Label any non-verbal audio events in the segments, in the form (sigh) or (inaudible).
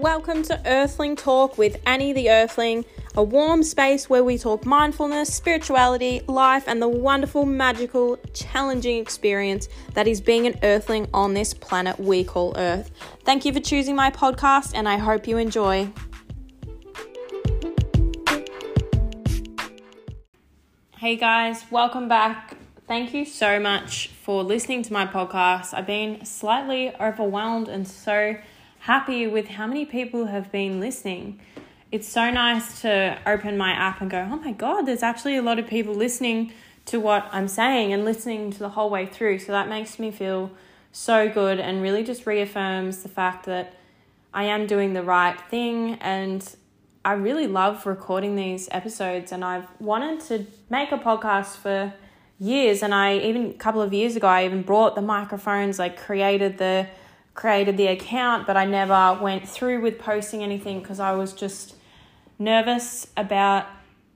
welcome to Earthling Talk with Annie the Earthling, a warm space where we talk mindfulness, spirituality, life, and the wonderful, magical, challenging experience that is being an Earthling on this planet we call Earth. Thank you for choosing my podcast, and I hope you enjoy. Hey guys, welcome back. Thank you so much for listening to my podcast. I've been slightly overwhelmed and so happy with how many people have been listening. It's so nice to open my app and go, oh my God, there's actually a lot of people listening to what I'm saying and listening to the whole way through. So that makes me feel so good and really just reaffirms the fact that I am doing the right thing and I really love recording these episodes and I've wanted to make a podcast for years and I even a couple of years ago I even brought the microphones like created the created the account, but I never went through with posting anything because I was just nervous about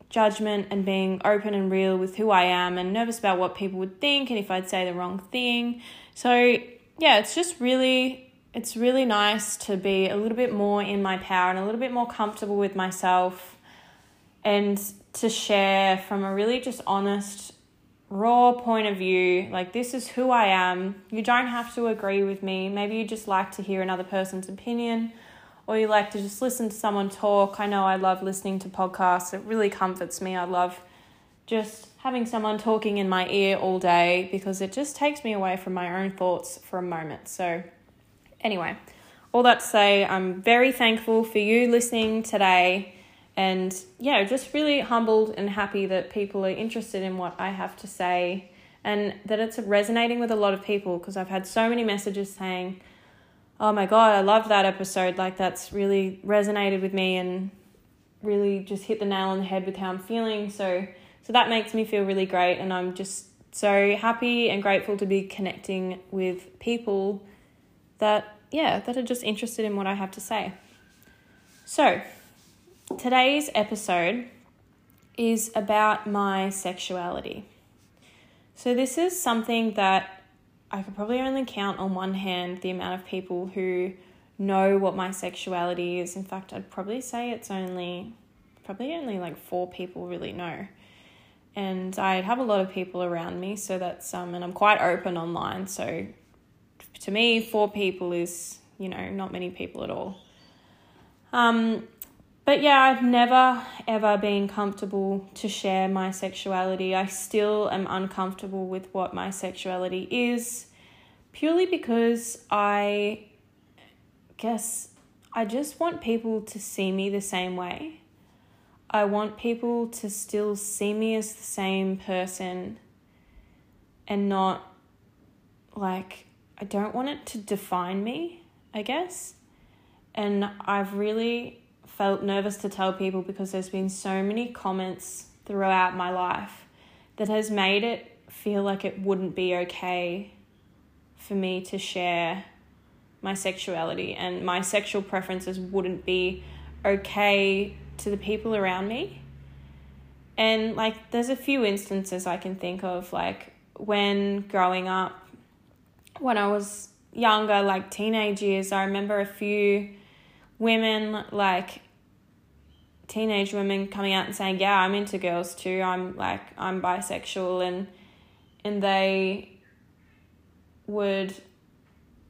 judgment and being open and real with who I am and nervous about what people would think and if I'd say the wrong thing. So, yeah, it's just really it's really nice to be a little bit more in my power and a little bit more comfortable with myself and to share from a really just honest raw point of view, like this is who I am. You don't have to agree with me. Maybe you just like to hear another person's opinion or you like to just listen to someone talk. I know I love listening to podcasts. It really comforts me. I love just having someone talking in my ear all day because it just takes me away from my own thoughts for a moment. So, anyway, all that to say, I'm very thankful for you listening today and yeah, just really humbled and happy that people are interested in what I have to say and that it's resonating with a lot of people because I've had so many messages saying, Oh my God, I love that episode. Like, that's really resonated with me and really just hit the nail on the head with how I'm feeling. So, so that makes me feel really great. And I'm just so happy and grateful to be connecting with people that, yeah, that are just interested in what I have to say. So, Today's episode is about my sexuality. So, this is something that I could probably only count on one hand the amount of people who know what my sexuality is. In fact, I'd probably say it's only, probably only like four people really know. And I have a lot of people around me, so that's, um, and I'm quite open online. So, to me, four people is, you know, not many people at all. Um, but yeah, I've never ever been comfortable to share my sexuality. I still am uncomfortable with what my sexuality is purely because I guess I just want people to see me the same way. I want people to still see me as the same person and not like, I don't want it to define me, I guess. And I've really felt nervous to tell people because there's been so many comments throughout my life that has made it feel like it wouldn't be okay for me to share my sexuality and my sexual preferences wouldn't be okay to the people around me. And like there's a few instances I can think of like when growing up when I was younger like teenage years I remember a few women like teenage women coming out and saying, "Yeah, I'm into girls too. I'm like I'm bisexual," and and they would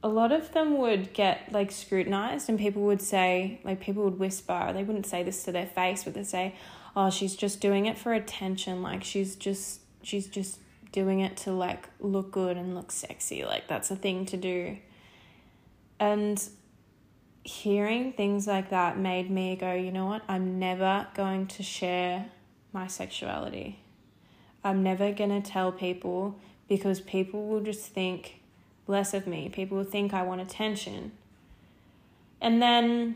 a lot of them would get like scrutinized and people would say like people would whisper. They wouldn't say this to their face but they'd say oh she's just doing it for attention. Like she's just she's just doing it to like look good and look sexy. Like that's a thing to do. And hearing things like that made me go, you know what? I'm never going to share my sexuality. I'm never going to tell people because people will just think less of me. People will think I want attention. And then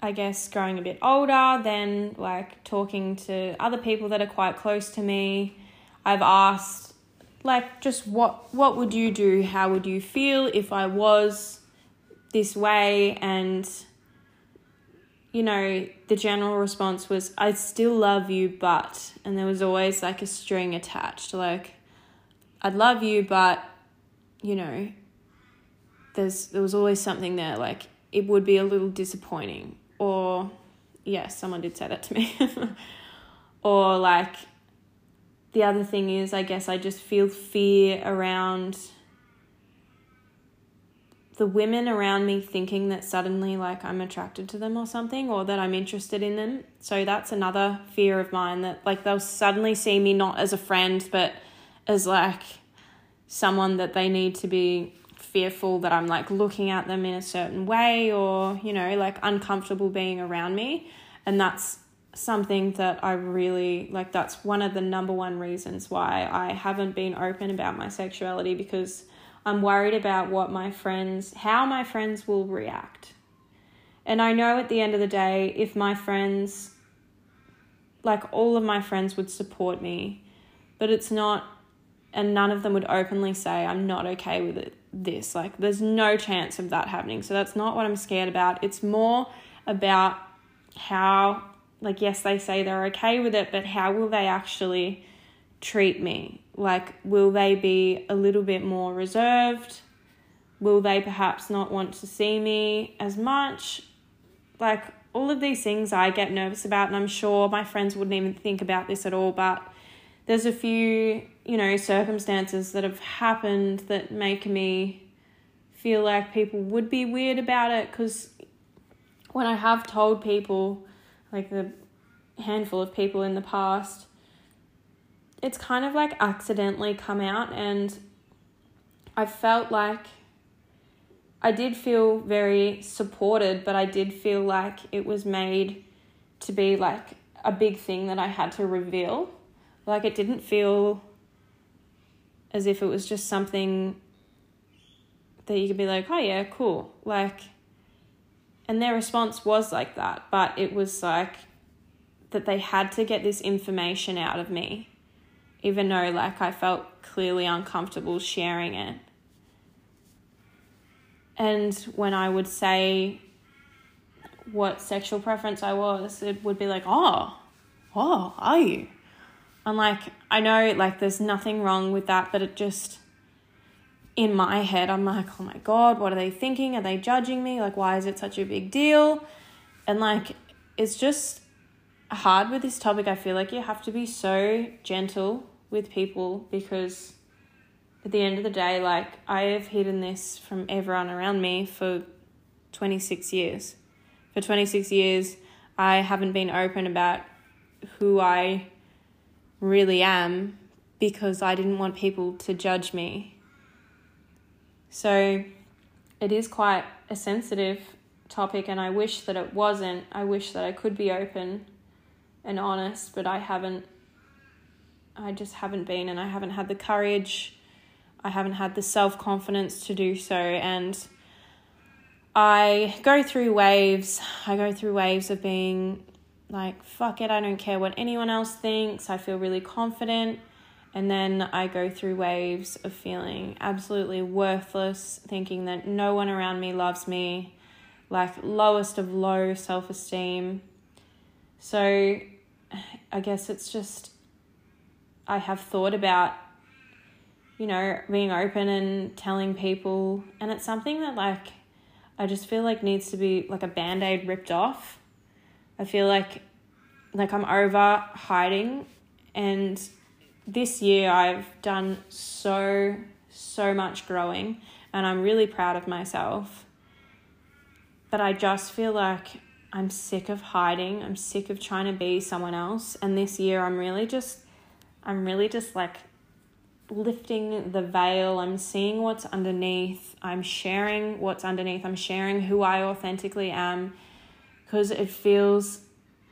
I guess growing a bit older, then like talking to other people that are quite close to me, I've asked like just what what would you do? How would you feel if I was this way and you know the general response was i still love you but and there was always like a string attached like i'd love you but you know there's there was always something there like it would be a little disappointing. Or, yes, someone did say that to me. (laughs) or, like, the other thing is, I guess I just feel fear around the women around me thinking that suddenly like I'm attracted to them or something or that I'm interested in them. So that's another fear of mine that like they'll suddenly see me not as a friend but as like someone that they need to be fearful that I'm like looking at them in a certain way or you know like uncomfortable being around me and that's something that I really like that's one of the number one reasons why I haven't been open about my sexuality because I'm worried about what my friends, how my friends will react. And I know at the end of the day, if my friends, like all of my friends would support me, but it's not, and none of them would openly say, I'm not okay with it, this. Like, there's no chance of that happening. So that's not what I'm scared about. It's more about how, like, yes, they say they're okay with it, but how will they actually treat me? Like, will they be a little bit more reserved? Will they perhaps not want to see me as much? Like, all of these things I get nervous about, and I'm sure my friends wouldn't even think about this at all, but there's a few, you know, circumstances that have happened that make me feel like people would be weird about it because when I have told people, like the handful of people in the past, it's kind of like accidentally come out and I felt like I did feel very supported, but I did feel like it was made to be like a big thing that I had to reveal. Like it didn't feel as if it was just something that you could be like, oh yeah, cool. Like, and their response was like that, but it was like that they had to get this information out of me even though like I felt clearly uncomfortable sharing it. And when I would say what sexual preference I was, it would be like, oh, oh, are you? I'm like, I know like there's nothing wrong with that, but it just in my head, I'm like, oh my God, what are they thinking? Are they judging me? Like, why is it such a big deal? And like, it's just hard with this topic. I feel like you have to be so gentle with people because at the end of the day, like I have hidden this from everyone around me for 26 years. For 26 years, I haven't been open about who I really am because I didn't want people to judge me. So it is quite a sensitive topic, and I wish that it wasn't. I wish that I could be open and honest, but I haven't I just haven't been, and I haven't had the courage, I haven't had the self confidence to do so. And I go through waves. I go through waves of being like, fuck it, I don't care what anyone else thinks. I feel really confident. And then I go through waves of feeling absolutely worthless, thinking that no one around me loves me, like lowest of low self esteem. So I guess it's just I have thought about, you know, being open and telling people. And it's something that, like, I just feel like needs to be like a band aid ripped off. I feel like, like I'm over hiding. And this year I've done so, so much growing. And I'm really proud of myself. But I just feel like I'm sick of hiding. I'm sick of trying to be someone else. And this year I'm really just I'm really just like lifting the veil. I'm seeing what's underneath. I'm sharing what's underneath. I'm sharing who I authentically am because it feels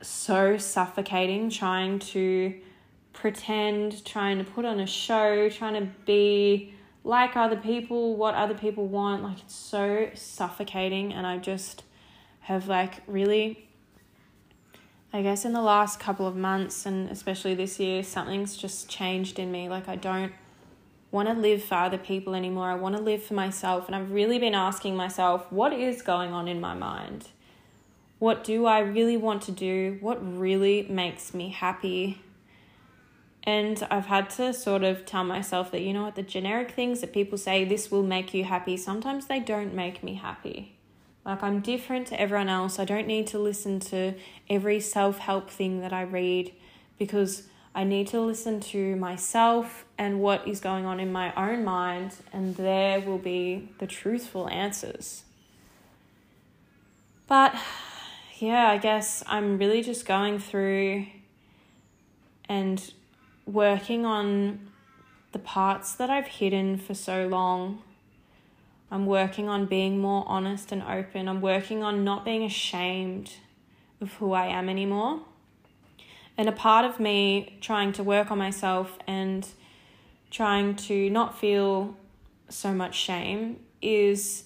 so suffocating trying to pretend, trying to put on a show, trying to be like other people, what other people want. Like it's so suffocating and I just have like really I guess in the last couple of months and especially this year, something's just changed in me. Like, I don't want to live for other people anymore. I want to live for myself. And I've really been asking myself, what is going on in my mind? What do I really want to do? What really makes me happy? And I've had to sort of tell myself that, you know what, the generic things that people say, this will make you happy, sometimes they don't make me happy. Like, I'm different to everyone else. I don't need to listen to every self help thing that I read because I need to listen to myself and what is going on in my own mind, and there will be the truthful answers. But yeah, I guess I'm really just going through and working on the parts that I've hidden for so long. I'm working on being more honest and open. I'm working on not being ashamed of who I am anymore. And a part of me trying to work on myself and trying to not feel so much shame is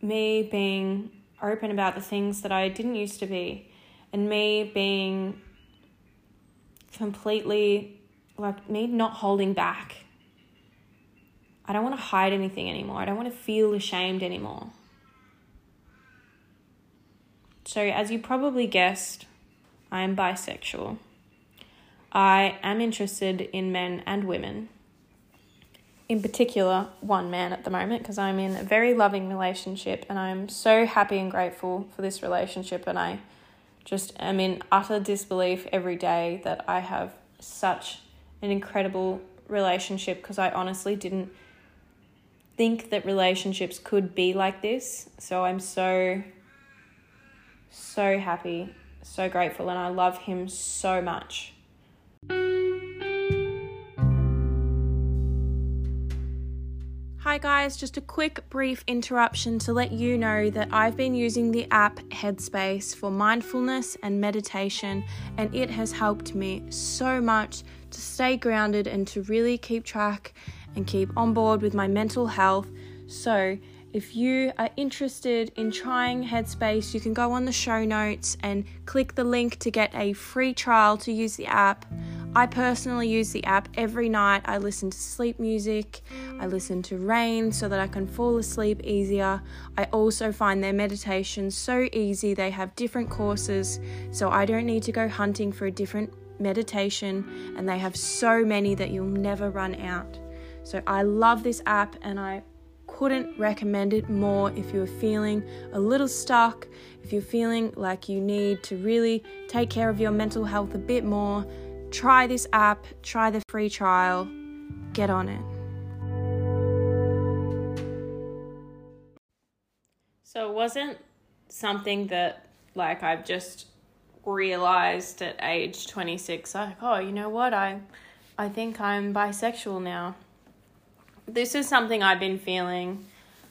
me being open about the things that I didn't used to be and me being completely like me not holding back. I don't want to hide anything anymore. I don't want to feel ashamed anymore. So, as you probably guessed, I am bisexual. I am interested in men and women. In particular, one man at the moment, because I'm in a very loving relationship and I'm so happy and grateful for this relationship. And I just am in utter disbelief every day that I have such an incredible relationship because I honestly didn't think that relationships could be like this. So I'm so, so happy, so grateful, and I love him so much. Hi, guys, just a quick brief interruption to let you know that I've been using the app Headspace for mindfulness and meditation, and it has helped me so much to stay grounded and to really keep track and keep on board with my mental health. So, if you are interested in trying Headspace, you can go on the show notes and click the link to get a free trial to use the app. I personally use the app every night. I listen to sleep music, I listen to rain so that I can fall asleep easier. I also find their meditations so easy. They have different courses, so I don't need to go hunting for a different meditation, and they have so many that you'll never run out. So I love this app and I couldn't recommend it more if you're feeling a little stuck, if you're feeling like you need to really take care of your mental health a bit more Try this app, try the free trial, get on it. So it wasn't something that like I've just realized at age 26 like oh you know what I I think I'm bisexual now. This is something I've been feeling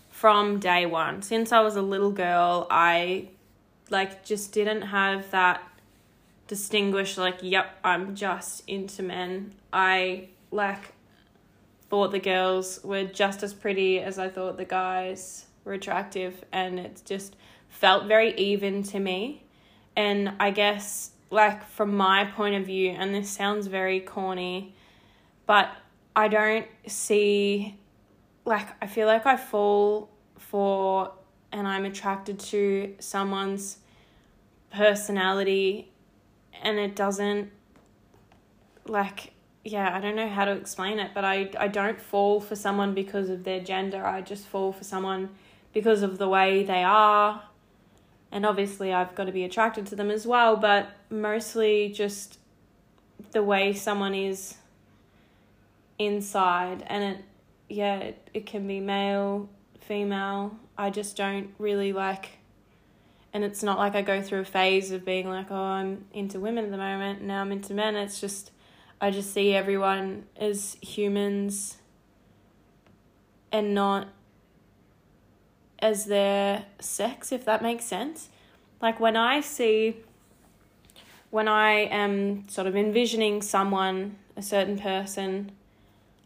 from day 1 since I was a little girl I like just didn't have that distinguished like yep i'm just into men. I like thought the girls were just as pretty as i thought the guys were attractive and it just felt very even to me. And i guess like from my point of view and this sounds very corny but i don't see like i feel like i fall for and i'm attracted to someone's personality and it doesn't like yeah, I don't know how to explain it, but I I don't fall for someone because of their gender. I just fall for someone because of the way they are. And obviously I've got to be attracted to them as well, but mostly just the way someone is inside and it yeah, it, it can be male, female. I just don't really like and it's not like I go through a phase of being like, oh, I'm into women at the moment, now I'm into men. It's just, I just see everyone as humans and not as their sex, if that makes sense. Like when I see, when I am sort of envisioning someone, a certain person,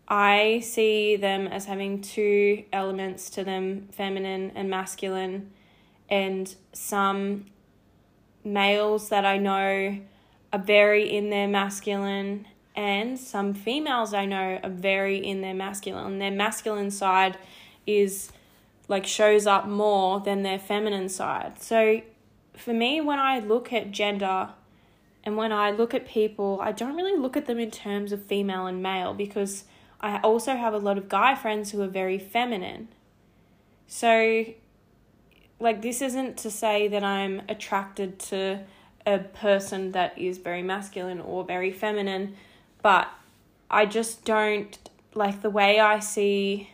I see them as having two elements to them feminine and masculine and some males that I know are very in their masculine and some females I know are very in their masculine. Their masculine side is like shows up more than their feminine side. So for me when I look at gender and when I look at people, I don't really look at them in terms of female and male because I also have a lot of guy friends who are very feminine. So like this isn't to say that I'm attracted to a person that is very masculine or very feminine, but I just don't like the way I see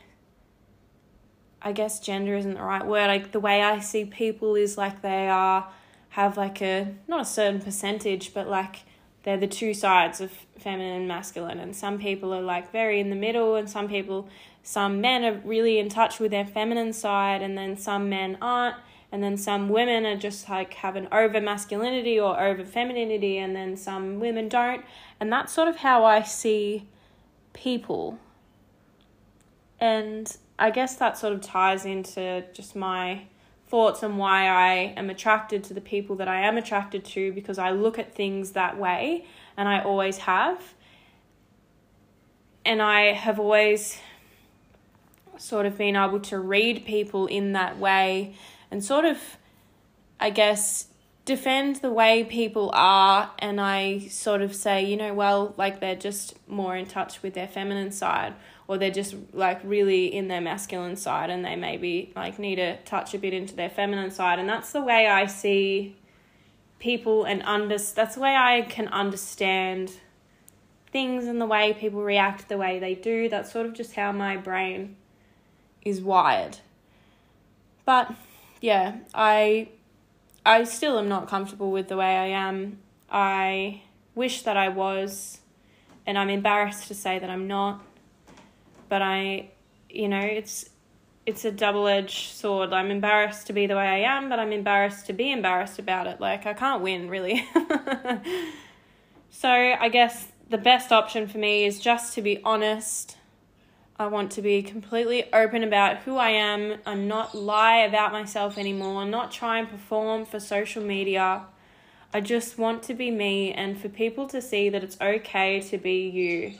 I guess gender isn't the right word. Like the way I see people is like they are have like a not a certain percentage, but like they're the two sides of feminine and masculine. And some people are like very in the middle, and some people, some men are really in touch with their feminine side, and then some men aren't. And then some women are just like have an over masculinity or over femininity, and then some women don't. And that's sort of how I see people. And I guess that sort of ties into just my thoughts and why I am attracted to the people that I am attracted to because I look at things that way and I always have. And I have always sort of been able to read people in that way and sort of, I guess, defend the way people are. And I sort of say, you know, well, like they're just more in touch with their feminine side or they're just like really in their masculine side and they maybe like need to touch a bit into their feminine side. And that's the way I see people and under that's the way I can understand things and the way people react the way they do. That's sort of just how my brain is wired. But yeah I I still am not comfortable with the way I am. I wish that I was and I'm embarrassed to say that I'm not but I, you know, it's it's a double edged sword. I'm embarrassed to be the way I am, but I'm embarrassed to be embarrassed about it. Like I can't win really. (laughs) so I guess the best option for me is just to be honest. I want to be completely open about who I am and not lie about myself anymore, not try and perform for social media. I just want to be me and for people to see that it's okay to be you.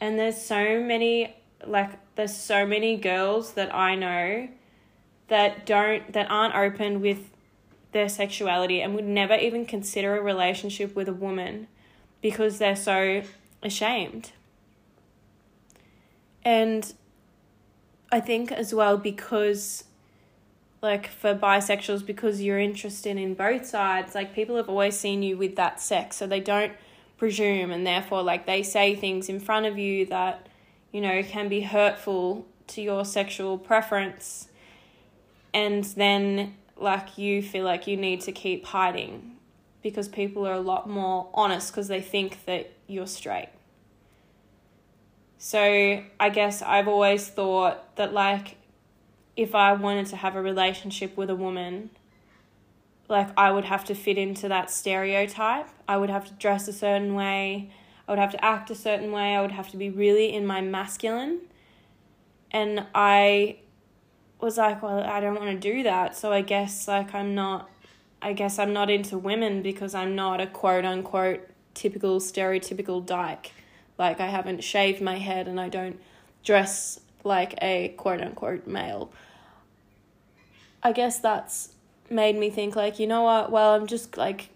And there's so many like there's so many girls that I know that don't that aren't open with their sexuality and would never even consider a relationship with a woman because they're so ashamed. And I think as well because like for bisexuals because you're interested in both sides, like people have always seen you with that sex, so they don't presume and therefore like they say things in front of you that you know, can be hurtful to your sexual preference. And then, like, you feel like you need to keep hiding because people are a lot more honest because they think that you're straight. So, I guess I've always thought that, like, if I wanted to have a relationship with a woman, like, I would have to fit into that stereotype. I would have to dress a certain way. I would have to act a certain way. I would have to be really in my masculine. And I was like, well, I don't want to do that. So I guess like I'm not I guess I'm not into women because I'm not a quote unquote typical stereotypical dyke. Like I haven't shaved my head and I don't dress like a quote unquote male. I guess that's made me think like, you know what? Well, I'm just like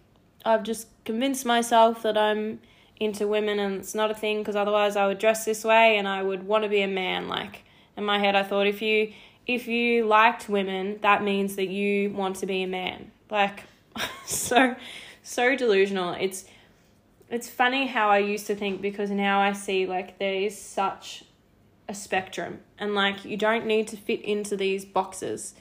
I've just convinced myself that I'm into women and it's not a thing because otherwise I would dress this way and I would want to be a man like in my head I thought if you if you liked women that means that you want to be a man. Like (laughs) so so delusional. It's it's funny how I used to think because now I see like there is such a spectrum and like you don't need to fit into these boxes.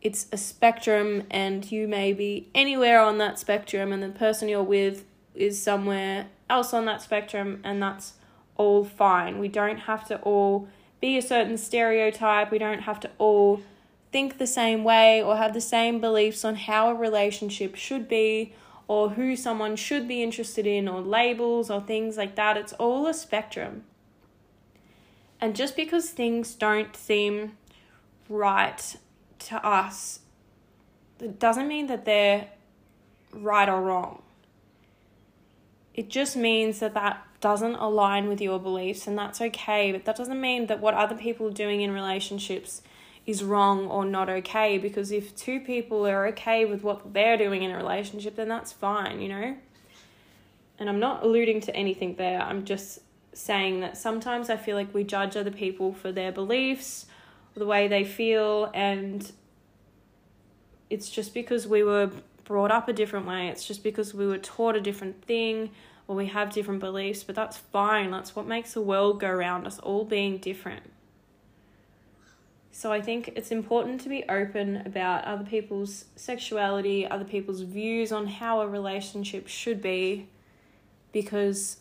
It's a spectrum and you may be anywhere on that spectrum and the person you're with is somewhere else on that spectrum, and that's all fine. We don't have to all be a certain stereotype, we don't have to all think the same way or have the same beliefs on how a relationship should be or who someone should be interested in or labels or things like that. It's all a spectrum. And just because things don't seem right to us, it doesn't mean that they're right or wrong. It just means that that doesn't align with your beliefs, and that's okay. But that doesn't mean that what other people are doing in relationships is wrong or not okay. Because if two people are okay with what they're doing in a relationship, then that's fine, you know? And I'm not alluding to anything there. I'm just saying that sometimes I feel like we judge other people for their beliefs, the way they feel, and it's just because we were brought up a different way. It's just because we were taught a different thing or we have different beliefs, but that's fine. That's what makes the world go around us all being different. So I think it's important to be open about other people's sexuality, other people's views on how a relationship should be, because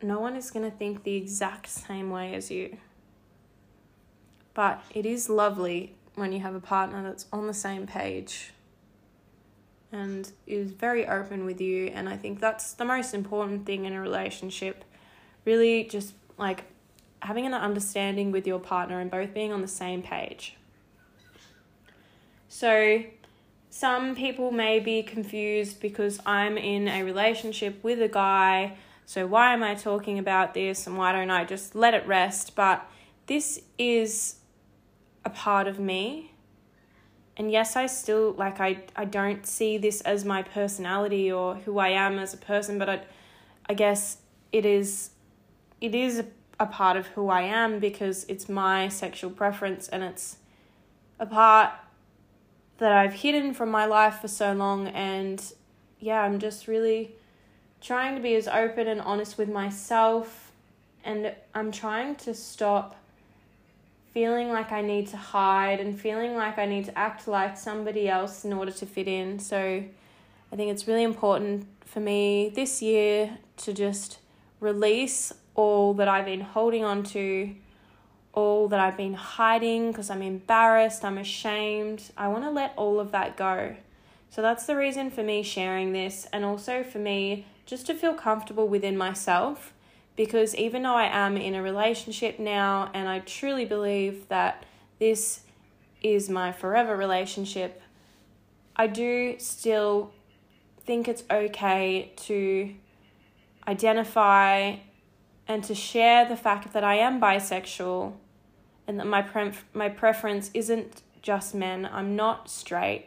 no one is going to think the exact same way as you. But it is lovely when you have a partner that's on the same page and is very open with you. And I think that's the most important thing in a relationship. Really, just like having an understanding with your partner and both being on the same page. So, some people may be confused because I'm in a relationship with a guy. So, why am I talking about this and why don't I just let it rest? But this is a part of me. And yes, I still like I I don't see this as my personality or who I am as a person, but I I guess it is it is a a part of who I am because it's my sexual preference and it's a part that I've hidden from my life for so long. And yeah, I'm just really trying to be as open and honest with myself. And I'm trying to stop feeling like I need to hide and feeling like I need to act like somebody else in order to fit in. So I think it's really important for me this year to just release all that I've been holding on to, all that I've been hiding because I'm embarrassed, I'm ashamed. I want to let all of that go. So that's the reason for me sharing this, and also for me just to feel comfortable within myself. Because even though I am in a relationship now, and I truly believe that this is my forever relationship, I do still think it's okay to identify and to share the fact that I am bisexual and that my pre- my preference isn't just men. I'm not straight.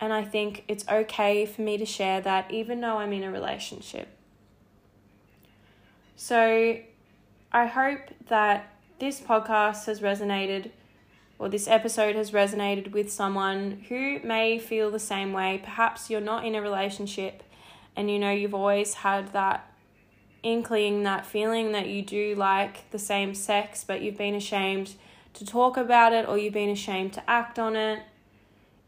And I think it's okay for me to share that even though I'm in a relationship. So I hope that this podcast has resonated or this episode has resonated with someone who may feel the same way. Perhaps you're not in a relationship and you know you've always had that inkling, that feeling that you do like the same sex, but you've been ashamed to talk about it or you've been ashamed to act on it,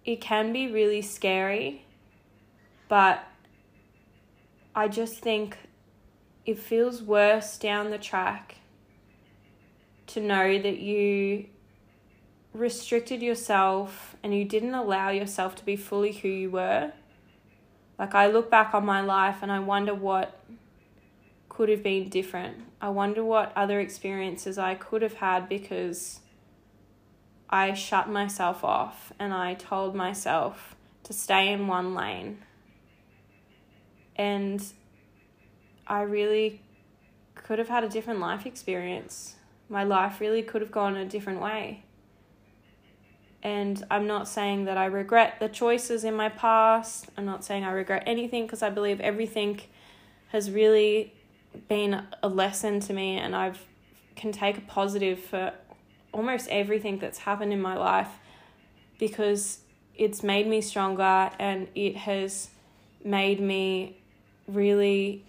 it can be really scary. But I just think it feels worse down the track to know that you restricted yourself and you didn't allow yourself to be fully who you were. Like, I look back on my life and I wonder what could have been different. I wonder what other experiences I could have had because I shut myself off and I told myself to stay in one lane. And I really could have had a different life experience. My life really could have gone a different way. And I'm not saying that I regret the choices in my past. I'm not saying I regret anything because I believe everything has really been a lesson to me and I've can take a positive for almost everything that's happened in my life because it's made me stronger and it has made me really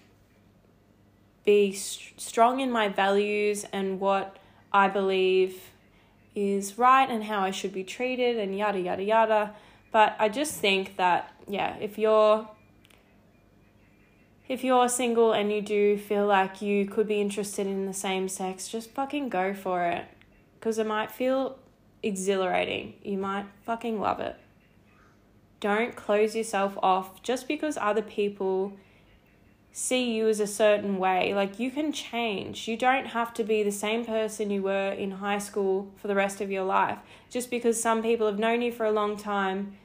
be st- strong in my values and what I believe is right and how I should be treated and yada yada yada. But I just think that, yeah, if you're if you're single and you do feel like you could be interested in the same sex, just fucking go for it. Because it might feel exhilarating. You might fucking love it. Don't close yourself off just because other people see you as a certain way. Like, you can change. You don't have to be the same person you were in high school for the rest of your life. Just because some people have known you for a long time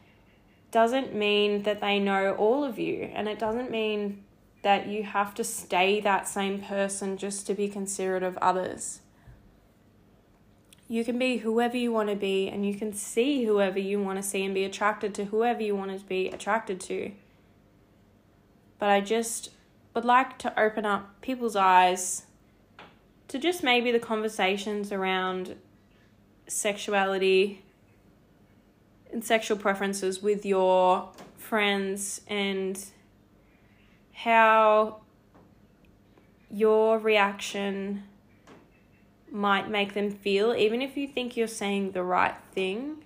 doesn't mean that they know all of you. And it doesn't mean that you have to stay that same person just to be considerate of others. You can be whoever you want to be, and you can see whoever you want to see and be attracted to whoever you want to be attracted to. But I just would like to open up people's eyes to just maybe the conversations around sexuality and sexual preferences with your friends and how your reaction might make them feel, even if you think you're saying the right thing.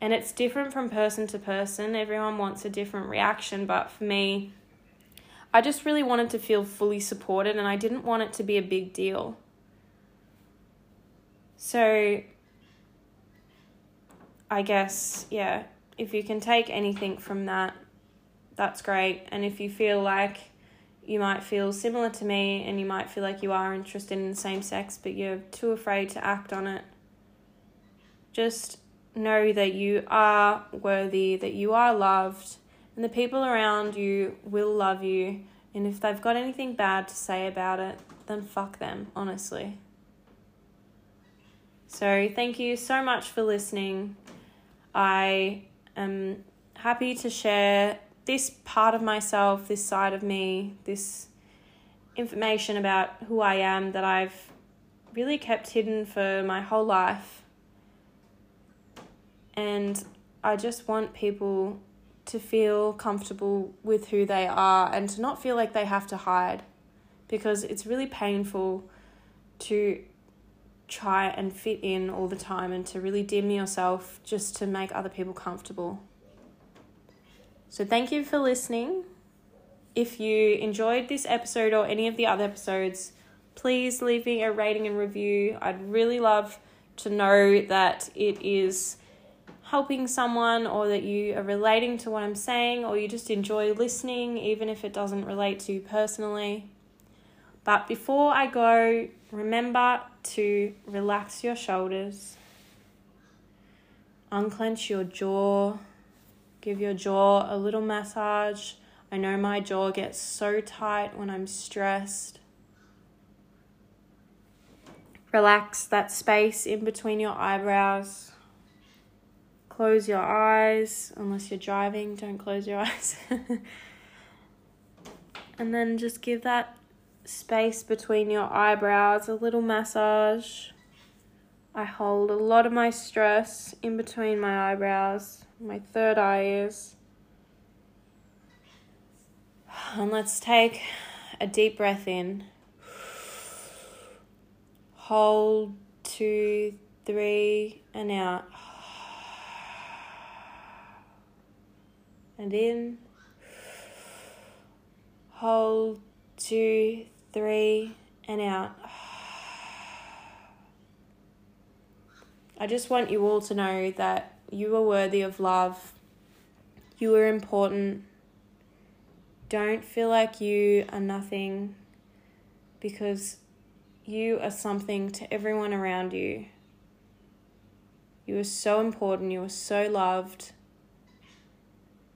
And it's different from person to person. Everyone wants a different reaction, but for me, I just really wanted to feel fully supported and I didn't want it to be a big deal. So, I guess, yeah, if you can take anything from that, that's great. And if you feel like you might feel similar to me and you might feel like you are interested in the same sex but you're too afraid to act on it, just know that you are worthy, that you are loved, and the people around you will love you. And if they've got anything bad to say about it, then fuck them, honestly. So, thank you so much for listening. I am happy to share this part of myself, this side of me, this information about who I am that I've really kept hidden for my whole life. And I just want people to feel comfortable with who they are and to not feel like they have to hide because it's really painful to try and fit in all the time and to really dim yourself just to make other people comfortable. So, thank you for listening. If you enjoyed this episode or any of the other episodes, please leave me a rating and review. I'd really love to know that it is helping someone or that you are relating to what I'm saying or you just enjoy listening, even if it doesn't relate to you personally. But before I go, remember to relax your shoulders, unclench your jaw Give your jaw a little massage. I know my jaw gets so tight when I'm stressed. Relax that space in between your eyebrows. Close your eyes, unless you're driving, don't close your (laughs) eyes. and then just give that space between your eyebrows a little massage. I hold a lot of my stress in between my eyebrows my third eye is. And let's take a deep breath in. Hold two, three, and out. And in. Hold two, three, and out. I just want you all to know that you are worthy of love. You are important. Don't feel like you are nothing because you are something to everyone around you. You are so important. You are so loved.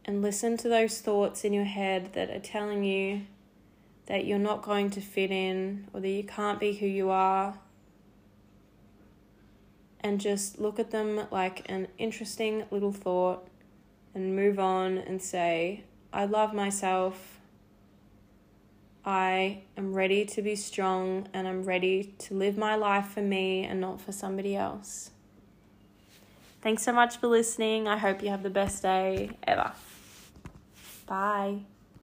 And listen to those thoughts in your head that are telling you that you're not going to fit in or that you can't be who you are and just look at them like an interesting little thought and move on and say, I love myself. I am ready to be strong and I'm ready to live my life for me and not for somebody else. Thanks so much for listening. I hope you have the best day ever. Bye.